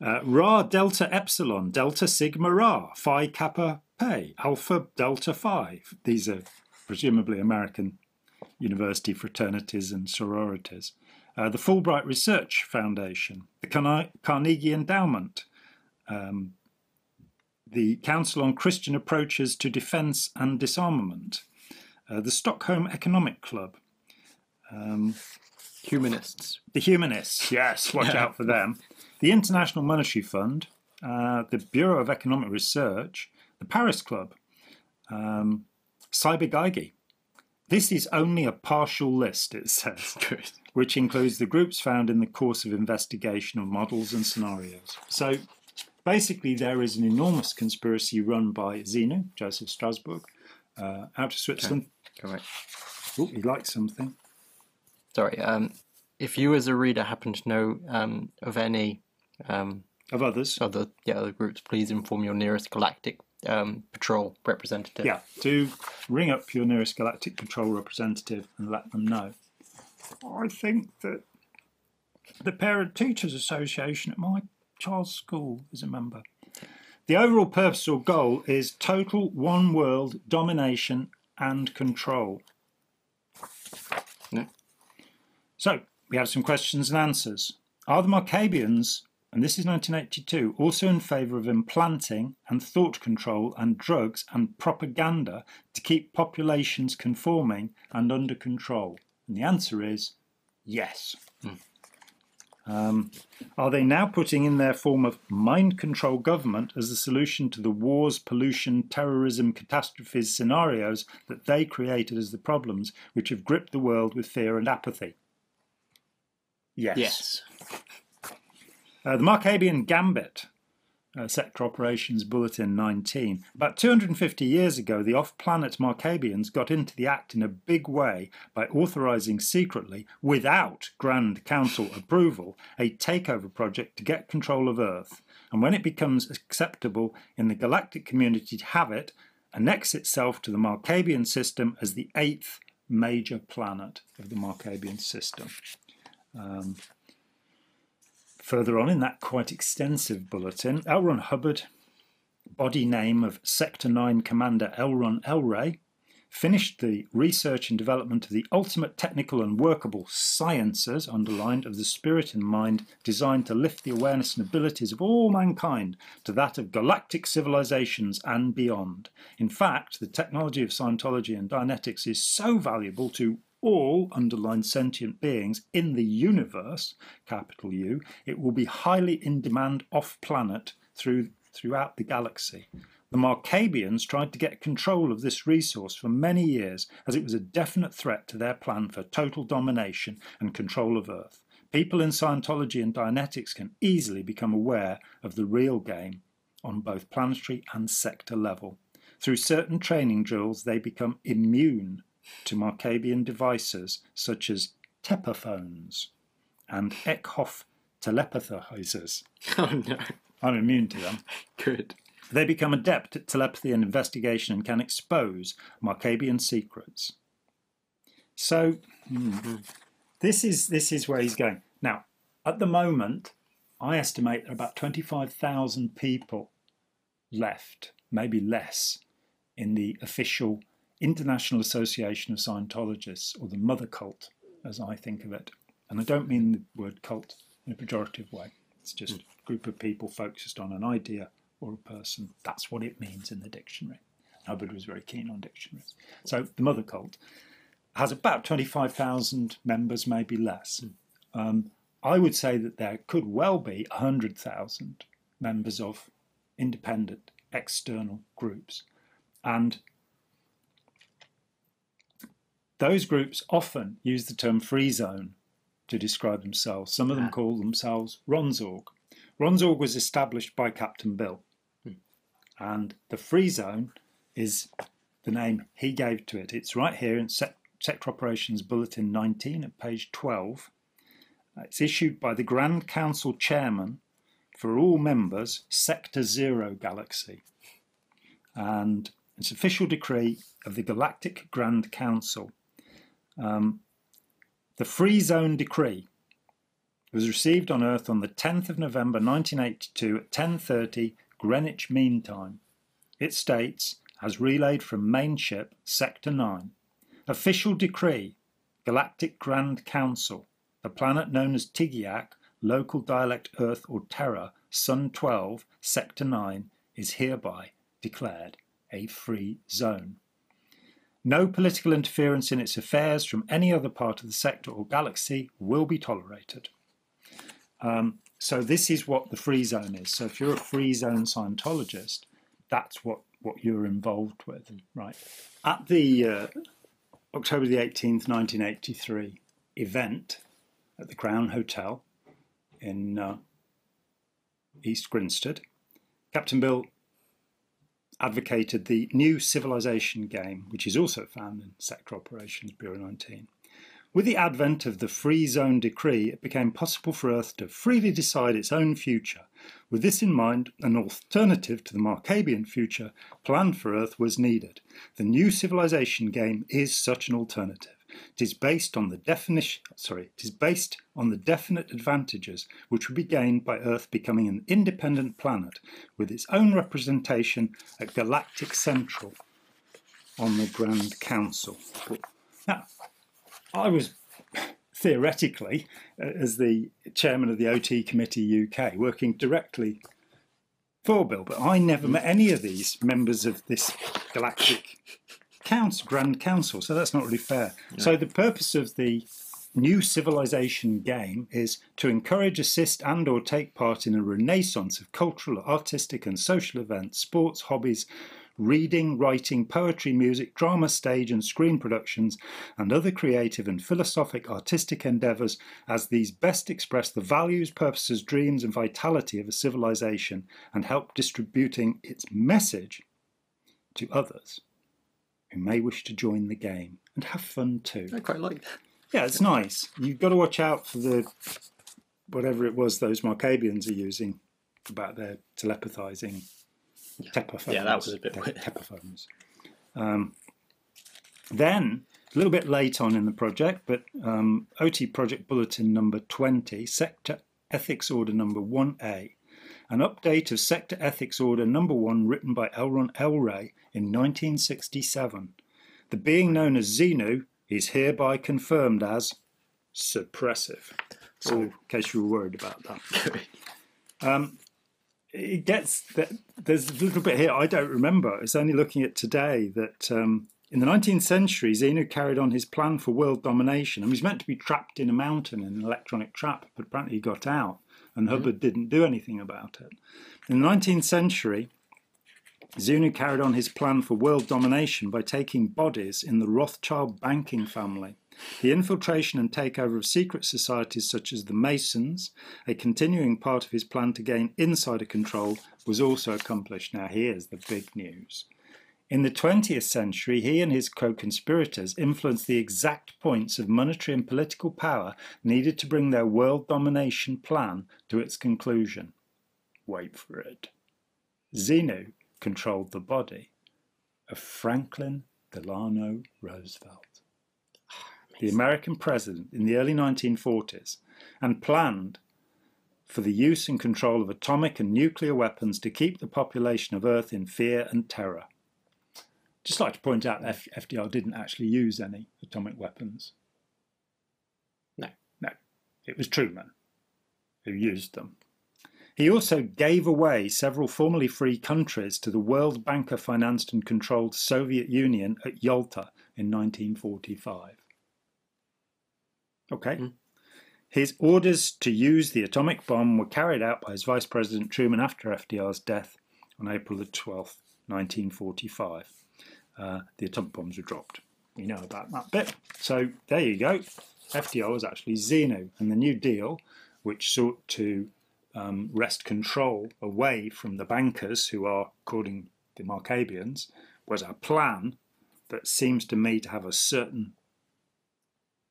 S1: uh, Ra Delta Epsilon, Delta Sigma Ra, Phi Kappa Phi, Alpha Delta Phi. These are presumably American university fraternities and sororities. Uh, the Fulbright Research Foundation, the Carne- Carnegie Endowment, um, the Council on Christian Approaches to Defence and Disarmament, uh, the Stockholm Economic Club, um,
S2: Humanists.
S1: the Humanists, yes, watch out for them, the International Monetary Fund, uh, the Bureau of Economic Research, the Paris Club, um, Cyber Geige. This is only a partial list, it says,
S2: Good.
S1: Which includes the groups found in the course of investigation of models and scenarios. So basically, there is an enormous conspiracy run by Xenu, Joseph Strasbourg, uh, out of Switzerland.
S2: Correct.
S1: Oh, he likes something.
S2: Sorry. Um, if you, as a reader, happen to know um, of any um,
S1: Of others.
S2: other yeah other groups, please inform your nearest galactic um, patrol representative.
S1: Yeah, do ring up your nearest galactic patrol representative and let them know. I think that the Parent Teachers Association at my child's school is a member. The overall purpose or goal is total one world domination and control.
S2: No.
S1: So, we have some questions and answers. Are the Marcabians, and this is 1982, also in favour of implanting and thought control and drugs and propaganda to keep populations conforming and under control? And the answer is yes. Um, are they now putting in their form of mind control government as the solution to the wars, pollution, terrorism, catastrophes scenarios that they created as the problems which have gripped the world with fear and apathy? Yes.
S2: Yes.
S1: Uh, the Marcabian Gambit, uh, Sector Operations Bulletin 19. About 250 years ago, the off planet Marcabians got into the act in a big way by authorising secretly, without Grand Council approval, a takeover project to get control of Earth. And when it becomes acceptable in the galactic community to have it, annex itself to the Marcabian system as the eighth major planet of the Marcabian system. Um, Further on in that quite extensive bulletin, L. Ron Hubbard, body name of Sector 9 Commander L. Ron Elray, finished the research and development of the ultimate technical and workable sciences, underlined, of the spirit and mind designed to lift the awareness and abilities of all mankind to that of galactic civilizations and beyond. In fact, the technology of Scientology and Dianetics is so valuable to all underlined sentient beings in the universe, capital U, it will be highly in demand off planet through, throughout the galaxy. The Marcabians tried to get control of this resource for many years as it was a definite threat to their plan for total domination and control of Earth. People in Scientology and Dianetics can easily become aware of the real game on both planetary and sector level. Through certain training drills, they become immune to Marcabian devices such as tepaphones and Eckhoff telepathizers.
S2: Oh no.
S1: I'm immune to them.
S2: Good.
S1: They become adept at telepathy and investigation and can expose Marcabian secrets. So, hmm, this is this is where he's going. Now, at the moment, I estimate there are about twenty-five thousand people left, maybe less, in the official International Association of Scientologists, or the Mother Cult, as I think of it. And I don't mean the word cult in a pejorative way. It's just a group of people focused on an idea or a person. That's what it means in the dictionary. Hubbard was very keen on dictionaries. So the Mother Cult has about 25,000 members, maybe less. Um, I would say that there could well be 100,000 members of independent external groups. And those groups often use the term free zone to describe themselves. Some of them call themselves Ron's Org. Ronzorg was established by Captain Bill. Hmm. And the free zone is the name he gave to it. It's right here in Sec- Sector Operations Bulletin 19 at page 12. It's issued by the Grand Council Chairman for all members, Sector Zero Galaxy. And it's official decree of the Galactic Grand Council. Um, the Free Zone Decree was received on Earth on the 10th of November 1982 at 10.30 Greenwich Mean Time. It states, as relayed from main ship Sector 9, official decree, Galactic Grand Council, the planet known as Teegeeack, local dialect Earth or Terra, Sun 12, Sector 9, is hereby declared a free zone. No political interference in its affairs from any other part of the sector or galaxy will be tolerated. Um, so this is what the free zone is. So if you're a free zone Scientologist, that's what, what you're involved with, right? At the uh, October the 18th, 1983 event at the Crown Hotel in uh, East Grinstead, Captain Bill advocated the new civilization game, which is also found in Sector Operations Bureau 19. With the advent of the Free Zone Decree, it became possible for Earth to freely decide its own future. With this in mind, an alternative to the Marcabian future planned for Earth was needed. The new civilization game is such an alternative. It is based on the definition sorry, it is based on the definite advantages which would be gained by Earth becoming an independent planet with its own representation at Galactic Central on the Grand Council. Now, I was theoretically, uh, as the chairman of the OT Committee UK, working directly for Bill, but I never met any of these members of this galactic council, Grand Council, so that's not really fair. So the purpose of the new civilization game is to encourage, assist, and or take part in a renaissance of cultural, artistic, and social events, sports, hobbies, reading, writing, poetry, music, drama, stage, and screen productions, and other creative and philosophic artistic endeavours as these best express the values, purposes, dreams, and vitality of a civilization and help distributing its message to others who may wish to join the game and have fun too.
S2: I quite like that.
S1: Yeah, it's nice. You've got to watch out for the whatever it was those Marcabians are using about their telepathizing tepaphones.
S2: Yeah, that was a bit weird.
S1: tepaphones. Um, then, a little bit late on in the project, but um, OT Project Bulletin number 20, Sector Ethics Order number 1A, an update of Sector Ethics Order number 1 written by Elron Elray in 1967. The being known as Xenu is hereby confirmed as suppressive. So, in case you were worried about that. Um, it gets that there's a little bit here I don't remember. It's only looking at today that um, in the 19th century, Xenu carried on his plan for world domination and was meant to be trapped in a mountain in an electronic trap, but apparently he got out and mm-hmm. Hubbard didn't do anything about it. In the 19th century, Xenu carried on his plan for world domination by taking bodies in the Rothschild banking family. The infiltration and takeover of secret societies such as the Masons, a continuing part of his plan to gain insider control, was also accomplished. Now, here's the big news. In the 20th century, he and his co conspirators influenced the exact points of monetary and political power needed to bring their world domination plan to its conclusion. Wait for it. Xenu controlled the body of Franklin Delano Roosevelt, the American president in the early 1940s, and planned for the use and control of atomic and nuclear weapons to keep the population of Earth in fear and terror. Just like to point out, FDR didn't actually use any atomic weapons.
S2: No.
S1: No, it was Truman who used them. He also gave away several formerly free countries to the World Banker financed and controlled Soviet Union at Yalta in 1945. Okay. Hmm. His orders to use the atomic bomb were carried out by his Vice President Truman after FDR's death on April the 12th, 1945. Uh, the atomic bombs were dropped. We know about that bit. So there you go. FDR was actually Xenu, and the New Deal, which sought to um, wrest control away from the bankers, who are, according to the Markabians, was a plan that seems to me to have a certain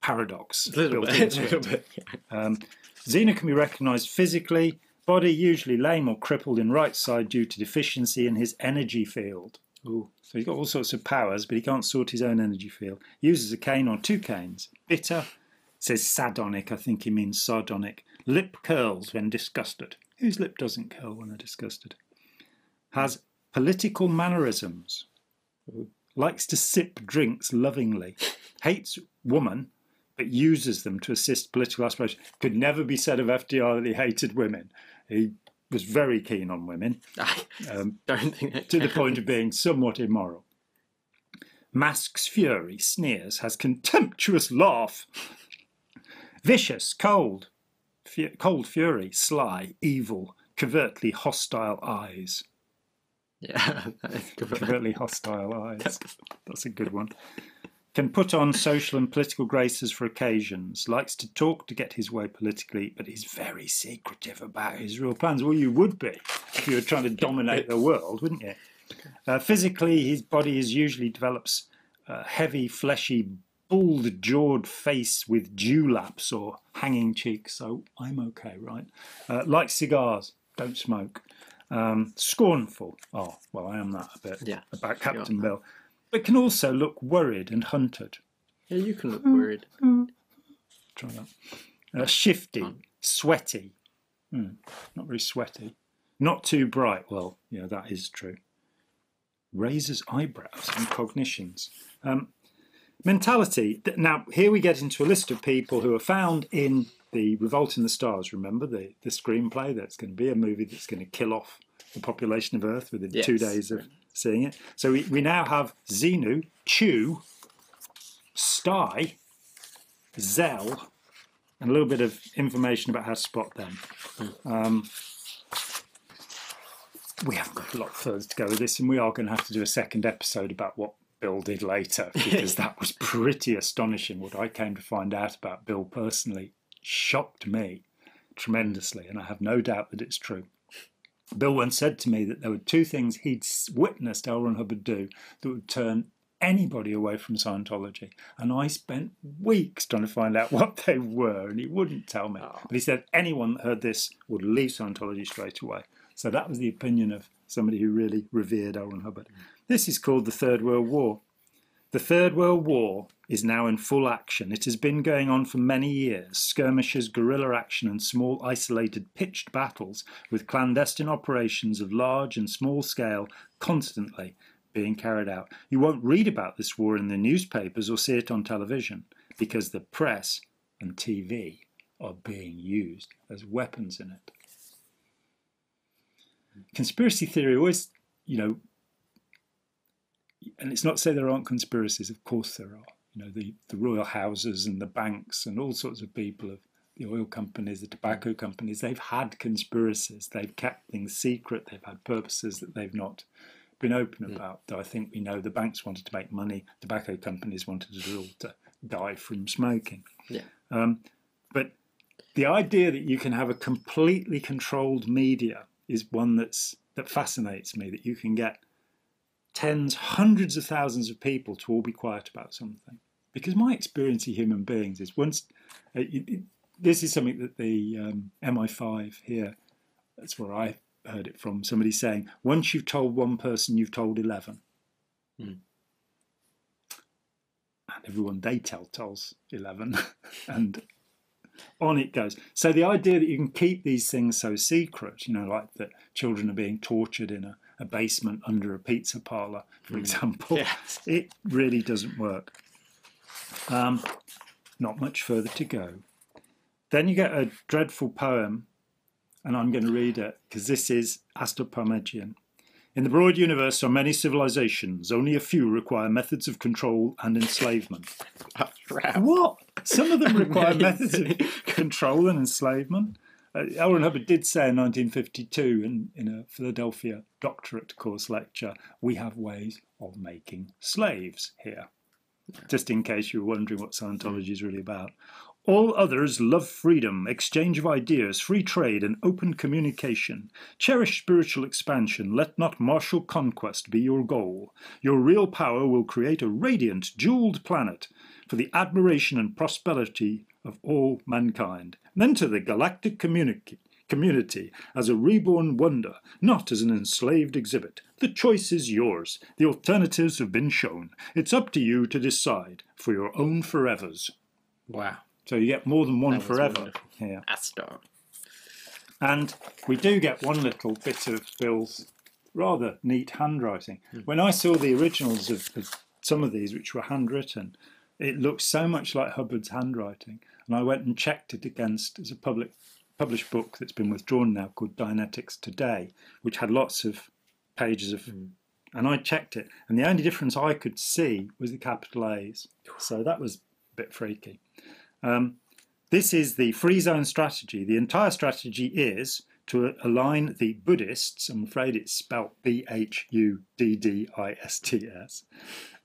S1: paradox
S2: A little bit. A
S1: it.
S2: little bit.
S1: Um, Xenu can be recognised physically, body usually lame or crippled in right side due to deficiency in his energy field.
S2: Ooh.
S1: So he's got all sorts of powers, but he can't sort his own energy field. He Uses a cane or two canes. Bitter, says sardonic, I think he means sardonic. Lip curls when disgusted. Whose lip doesn't curl when they're disgusted? Has political mannerisms. Likes to sip drinks lovingly. Hates woman, but uses them to assist political aspirations. Could never be said of FDR that he hated women. He was very keen on women. Um,
S2: don't think
S1: to the point of being somewhat immoral. Masks fury, sneers, has contemptuous laugh. Vicious, cold, fu- cold fury, sly, evil, covertly hostile eyes.
S2: Yeah, that is good.
S1: Covertly hostile eyes. That's a good one. Can put on social and political graces for occasions. Likes to talk to get his way politically, but is very secretive about his real plans. Well, you would be if you were trying to dominate the world, wouldn't you? Uh, physically, his body is usually develops a heavy, fleshy, bull-jawed face with dewlaps or hanging cheeks. So I'm okay, right? Uh, likes cigars, don't smoke. Um, scornful. Oh, well, I am that a bit
S2: Yeah.
S1: about Captain Bill, but can also look worried and hunted.
S2: Yeah, you can look worried.
S1: Try that. Uh, shifty, sweaty. Hmm, not very sweaty. Not too bright. Well, yeah, that is true. Raises eyebrows and cognitions. Um, mentality. Now, here we get into a list of people who are found in the Revolt in the Stars. Remember the, the screenplay that's going to be a movie that's going to kill off the population of Earth within two days of seeing it. So we, we now have Xenu, Chew, Sty, Zell, and a little bit of information about how to spot them. Um, we haven't got a lot further to go with this, and we are going to have to do a second episode about what Bill did later because that was pretty astonishing. What I came to find out about Bill personally shocked me tremendously, and I have no doubt that it's true. Bill once said to me that there were two things he'd witnessed L. Ron Hubbard do that would turn anybody away from Scientology. And I spent weeks trying to find out what they were, and he wouldn't tell me.
S2: Oh.
S1: But he said anyone that heard this would leave Scientology straight away. So that was the opinion of somebody who really revered L. Ron Hubbard. Mm. This is called the Third World War. The Third World War is now in full action. It has been going on for many years skirmishes, guerrilla action, and small isolated pitched battles with clandestine operations of large and small scale constantly being carried out. You won't read about this war in the newspapers or see it on television because the press and TV are being used as weapons in it. Conspiracy theory always, you know, and it's not to say there aren't conspiracies, of course there are. You know, the, the royal houses and the banks and all sorts of people of the oil companies, the tobacco companies, they've had conspiracies. They've kept things secret. They've had purposes that they've not been open about. Though I think we know the banks wanted to make money, tobacco companies wanted us all to die from smoking.
S2: Yeah.
S1: Um, but the idea that you can have a completely controlled media is one that's that fascinates me. That you can get tens, hundreds of thousands of people to all be quiet about something. Because my experience of human beings is once uh, it, it, this is something that the um, MI5 here, that's where I heard it from. Somebody saying, once you've told one person, you've told 11.
S2: Hmm.
S1: And everyone they tell tells 11. and on it goes. So the idea that you can keep these things so secret, you know, like that children are being tortured in a, a basement under a pizza parlor, for example,
S2: Yes.
S1: it really doesn't work. Um, not much further to go. Then you get a dreadful poem, and I'm going to read it because this is Asta Parmenion. In the broad universe are many civilizations. Only a few require methods of control and enslavement. What? Some of them require methods of control and enslavement. Uh, L. Hubbard did say in 1952 in, in a Philadelphia doctorate course lecture, we have ways of making slaves here. Just in case you were wondering what Scientology is really about. All others love freedom, exchange of ideas, free trade, and open communication. Cherish spiritual expansion. Let not martial conquest be your goal. Your real power will create a radiant, jeweled planet for the admiration and prosperity of all mankind. and Then to the galactic community community as a reborn wonder, not as an enslaved exhibit. The choice is yours. The alternatives have been shown. It's up to you to decide for your own forevers.
S2: Wow.
S1: So you get more than one forever
S2: wonderful.
S1: here.
S2: Asta.
S1: And we do get one little bit of Bill's rather neat handwriting. When I saw the originals of, of some of these, which were handwritten, it looked so much like Hubbard's handwriting. And I went and checked it against as a public published book that's been withdrawn now called Dianetics Today, which had lots of pages of. And I checked it, and the only difference I could see was the capital A's. So that was a bit freaky. Um, this is the free zone strategy. The entire strategy is to align the Buddhists, I'm afraid it's spelt B H U D D I S T S,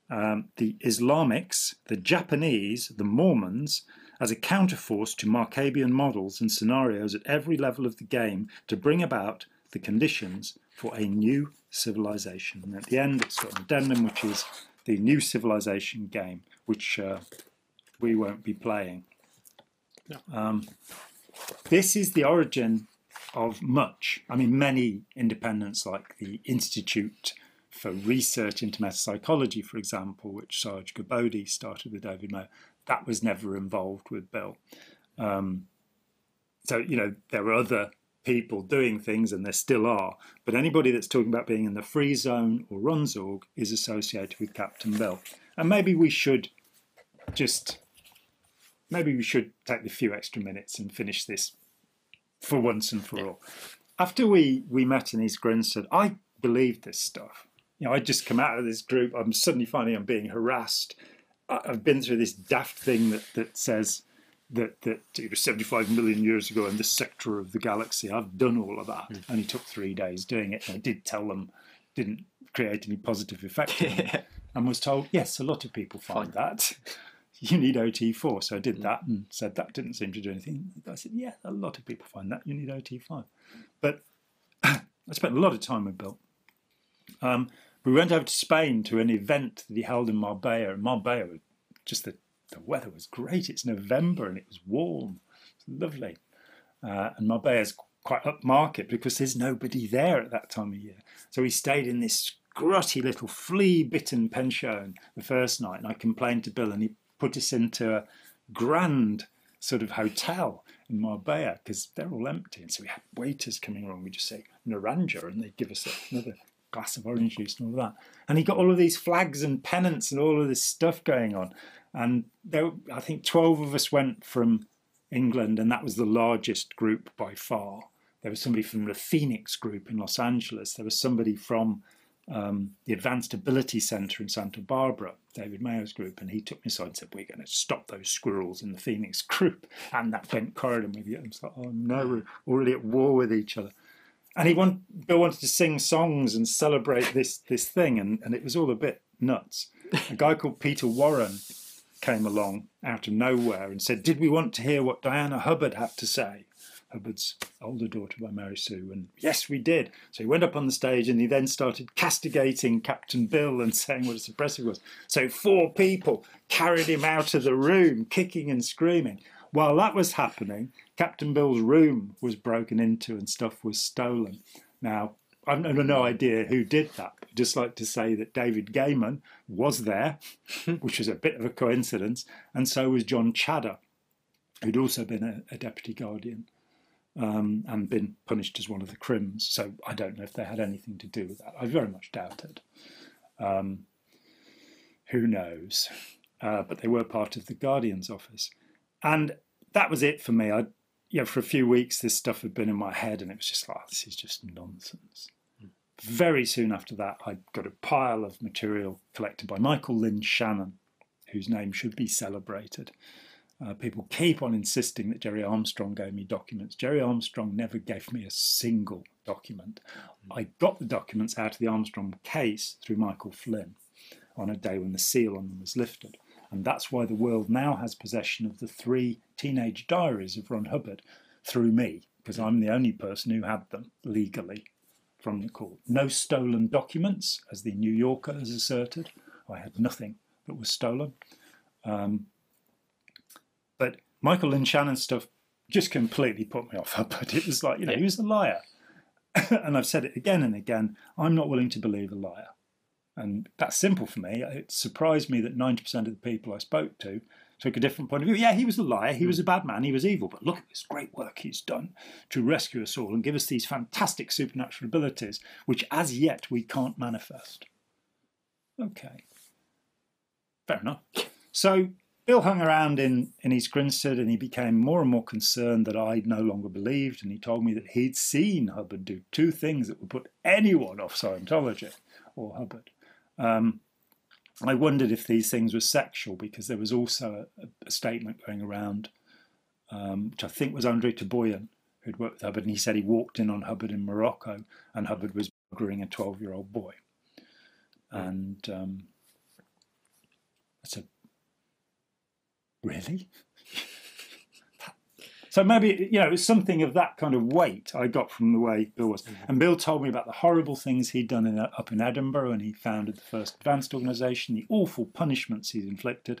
S1: um, the Islamics, the Japanese, the Mormons, as a counterforce to Marcabian models and scenarios at every level of the game to bring about the conditions for a new civilization. And at the end, it's got an addendum, which is the new civilization game, which uh, we won't be playing. Um, this is the origin of much. I mean, many independents like the Institute for Research into Metapsychology, for example, which Sarge Gerbode started with David Mayo, that was never involved with Bill. Um, so, you know, there were other people doing things, and there still are, but anybody that's talking about being in the free zone or Ron's Org is associated with Captain Bill. And maybe we should just maybe we should take a few extra minutes and finish this for once and for all. After we we met in East Grinstead, I believed this stuff. You know, I just come out of this group. I'm suddenly finding I'm being harassed. I've been through this daft thing that that says that that it was 75 million years ago in this sector of the galaxy. I've done all of that. Only took three days doing it. And I did tell them, didn't create any positive effect, on and was told yes, a lot of people find that you need OT4. So I did that and said that didn't seem to do anything. I said, yeah, a lot of people find that you need OT5. But I spent a lot of time with Bill. Um, we went over to Spain to an event that he held in Marbella. And Marbella, just the, the weather was great. It's November and it was warm. It's lovely. Uh, and Marbella's quite upmarket because there's nobody there at that time of year. So we stayed in this grotty little flea-bitten pension the first night, and I complained to Bill, and he put us into a grand sort of hotel in Marbella because they're all empty. And so we had waiters coming along. We just say Naranja, and they'd give us another glass of orange juice and all of that. And he got all of these flags and pennants and all of this stuff going on. And there, I think 12 of us went from England, and that was the largest group by far. There was somebody from the Phoenix group in Los Angeles. There was somebody from um, the Advanced Ability Center in Santa Barbara, David Mayo's group, and he took me aside and said, "We're going to stop those squirrels in the Phoenix group and that Bent Corydon with you." And I was like, "Oh no, we're already at war with each other." And he want, Bill wanted to sing songs and celebrate this this thing, and, and it was all a bit nuts. A guy called Peter Warren came along out of nowhere and said, Did we want to hear what Diana Hubbard had to say? Hubbard's older daughter by Mary Sue. And yes, we did. So he went up on the stage and he then started castigating Captain Bill and saying what a suppressive was. So four people carried him out of the room, kicking and screaming. While that was happening, Captain Bill's room was broken into and stuff was stolen. Now, I've no, idea who did that. I'd just like to say that David Gaiman was there, which was a bit of a coincidence, and so was John Chadder, who'd also been a, a deputy guardian um, and been punished as one of the crims. So I don't know if they had anything to do with that. I very much doubt it. Um, who knows? Uh, but they were part of the Guardian's office, and that was it for me. I, you know, for a few weeks this stuff had been in my head, and it was just like, "Oh, this is just nonsense. Very soon after that, I got a pile of material collected by Michael Linn Shannon, whose name should be celebrated. Uh, people keep on insisting that Jerry Armstrong gave me documents. Jerry Armstrong never gave me a single document. I got the documents out of the Armstrong case through Michael Flynn on a day when the seal on them was lifted. And that's why the world now has possession of the three teenage diaries of Ron Hubbard through me, because I'm the only person who had them legally from the court. No stolen documents, as the New Yorker has asserted. I had nothing that was stolen. Um, but Michael Linn Shannon stuff just completely put me off Hubbard. It was like, you know, he was a liar. and I've said it again and again I'm not willing to believe a liar. And that's simple for me. It surprised me that 90% of the people I spoke to took a different point of view. Yeah, he was a liar, he was a bad man, he was evil, but look at this great work he's done to rescue us all and give us these fantastic supernatural abilities, which as yet we can't manifest. Okay. Fair enough. So Bill hung around in, in East Grinstead and he became more and more concerned that I no longer believed. And he told me that he'd seen Hubbard do two things that would put anyone off Scientology or Hubbard. Um, I wondered if these things were sexual because there was also a, a statement going around, um, which I think was Andre Teboyan, who'd worked with Hubbard, and he said he walked in on Hubbard in Morocco and Hubbard was buggering a 12 year old boy. And um, I said, really? So maybe, you know, it was something of that kind of weight I got from the way Bill was. Mm-hmm. And Bill told me about the horrible things he'd done in, up in Edinburgh when he founded the first advanced organisation, the awful punishments he'd inflicted,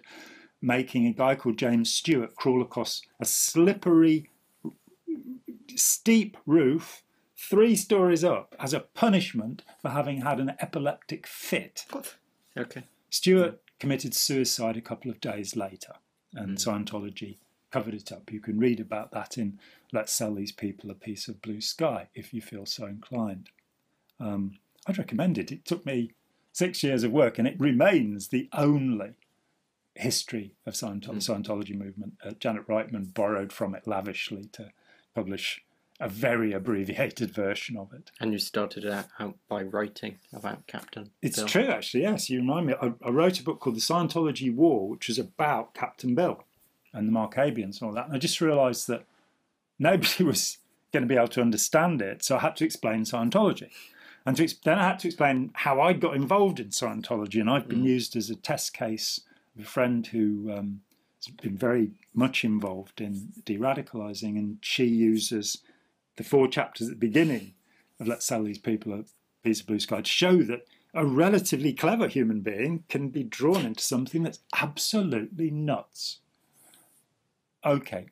S1: making a guy called James Stewart crawl across a slippery, steep roof three stories up as a punishment for having had an epileptic fit.
S2: Okay.
S1: Stewart committed suicide a couple of days later and mm. Scientology covered it up. You can read about that in Let's Sell These People a Piece of Blue Sky if you feel so inclined. Um, I'd recommend it. It took me six years of work and it remains the only history of Scientology, mm. Scientology movement. Uh, Janet Reitman borrowed from it lavishly to publish a very abbreviated version of it.
S2: And you started out, out by writing about Captain.
S1: It's
S2: Bill.
S1: true, actually. Yes, you remind me. I, I, wrote a book called The Scientology War, which was about Captain Bill and the Marcabians and all that. And I just realised that nobody was going to be able to understand it, so I had to explain Scientology. And to, then I had to explain how I got involved in Scientology, and I've been mm. used as a test case of a friend who um, has been very much involved in de-radicalizing, and she uses the four chapters at the beginning of Let's Sell These People a Piece of Blue Sky to show that a relatively clever human being can be drawn into something that's absolutely nuts. Okay,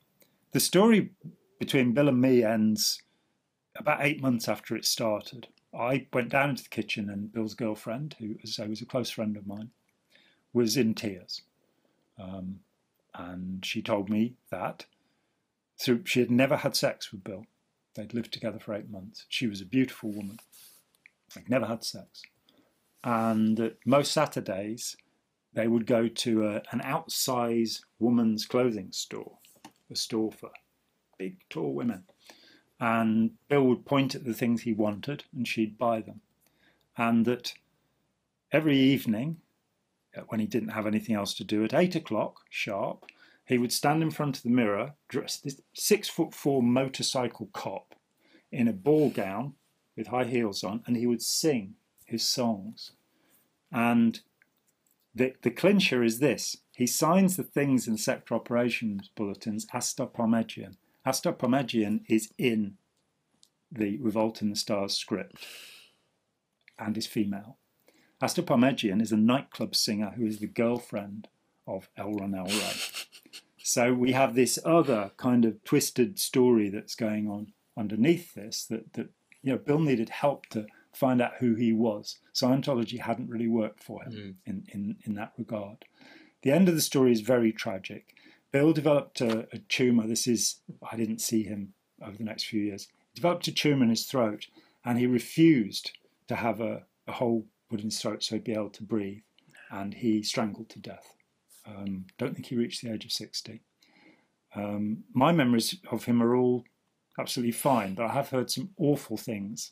S1: the story between Bill and me ends about eight months after it started. I went down into the kitchen, and Bill's girlfriend, who, as I say, was a close friend of mine, was in tears. Um, and she told me that she had never had sex with Bill. They'd lived together for eight months. She was a beautiful woman. They'd never had sex. And most Saturdays, they would go to a, an outsize woman's clothing store, a store for big, tall women. And Bill would point at the things he wanted and she'd buy them. And that every evening, uh, when he didn't have anything else to do, at eight o'clock sharp, he would stand in front of the mirror, dressed this six foot four motorcycle cop in a ball gown with high heels on, and he would sing his songs. And the, the clincher is this he signs the things in the sector operations bulletins. Asta Parmenion is in the Revolt in the Stars script and is female. Asta Parmenion is a nightclub singer who is the girlfriend of L. Ron. Ray. So we have this other kind of twisted story that's going on underneath this that, that you know Bill needed help to find out who he was. Scientology hadn't really worked for him mm. in, in, in that regard. The end of the story is very tragic. Bill developed a, a tumor. This is, I didn't see him over the next few years. He developed a tumor in his throat and he refused to have a, a hole put in his throat so he'd be able to breathe. And he strangled to death. Um, don't think he reached the age of 60. Um, my memories of him are all absolutely fine, but I have heard some awful things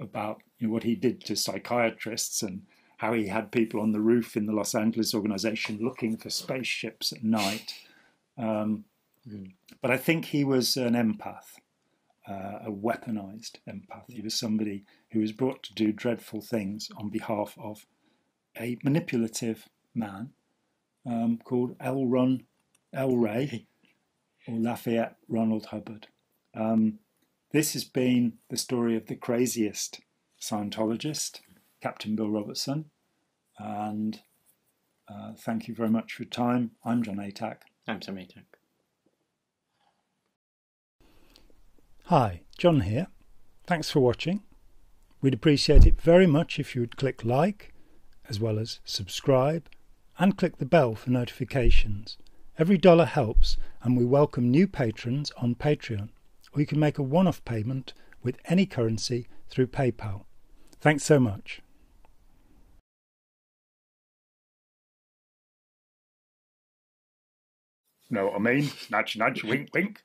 S1: about you know, what he did to psychiatrists and how he had people on the roof in the Los Angeles organization looking for spaceships at night. Um, mm. But I think he was an empath, uh, a weaponized empath. He was somebody who was brought to do dreadful things on behalf of a manipulative man um, called L. Ron, L. Ray, or Lafayette Ronald Hubbard. Um, this has been the story of the craziest Scientologist, Captain Bill Robertson, and uh, thank you very much for your time. I'm Jon Atack.
S2: I'm Sam Atack.
S1: Hi, Jon here. Thanks for watching. We'd appreciate it very much if you would click like, as well as subscribe, and click the bell for notifications. Every dollar helps, and we welcome new patrons on Patreon, or you can make a one off payment with any currency through PayPal. Thanks so much. What I mean? Nudge, nudge, wink, wink.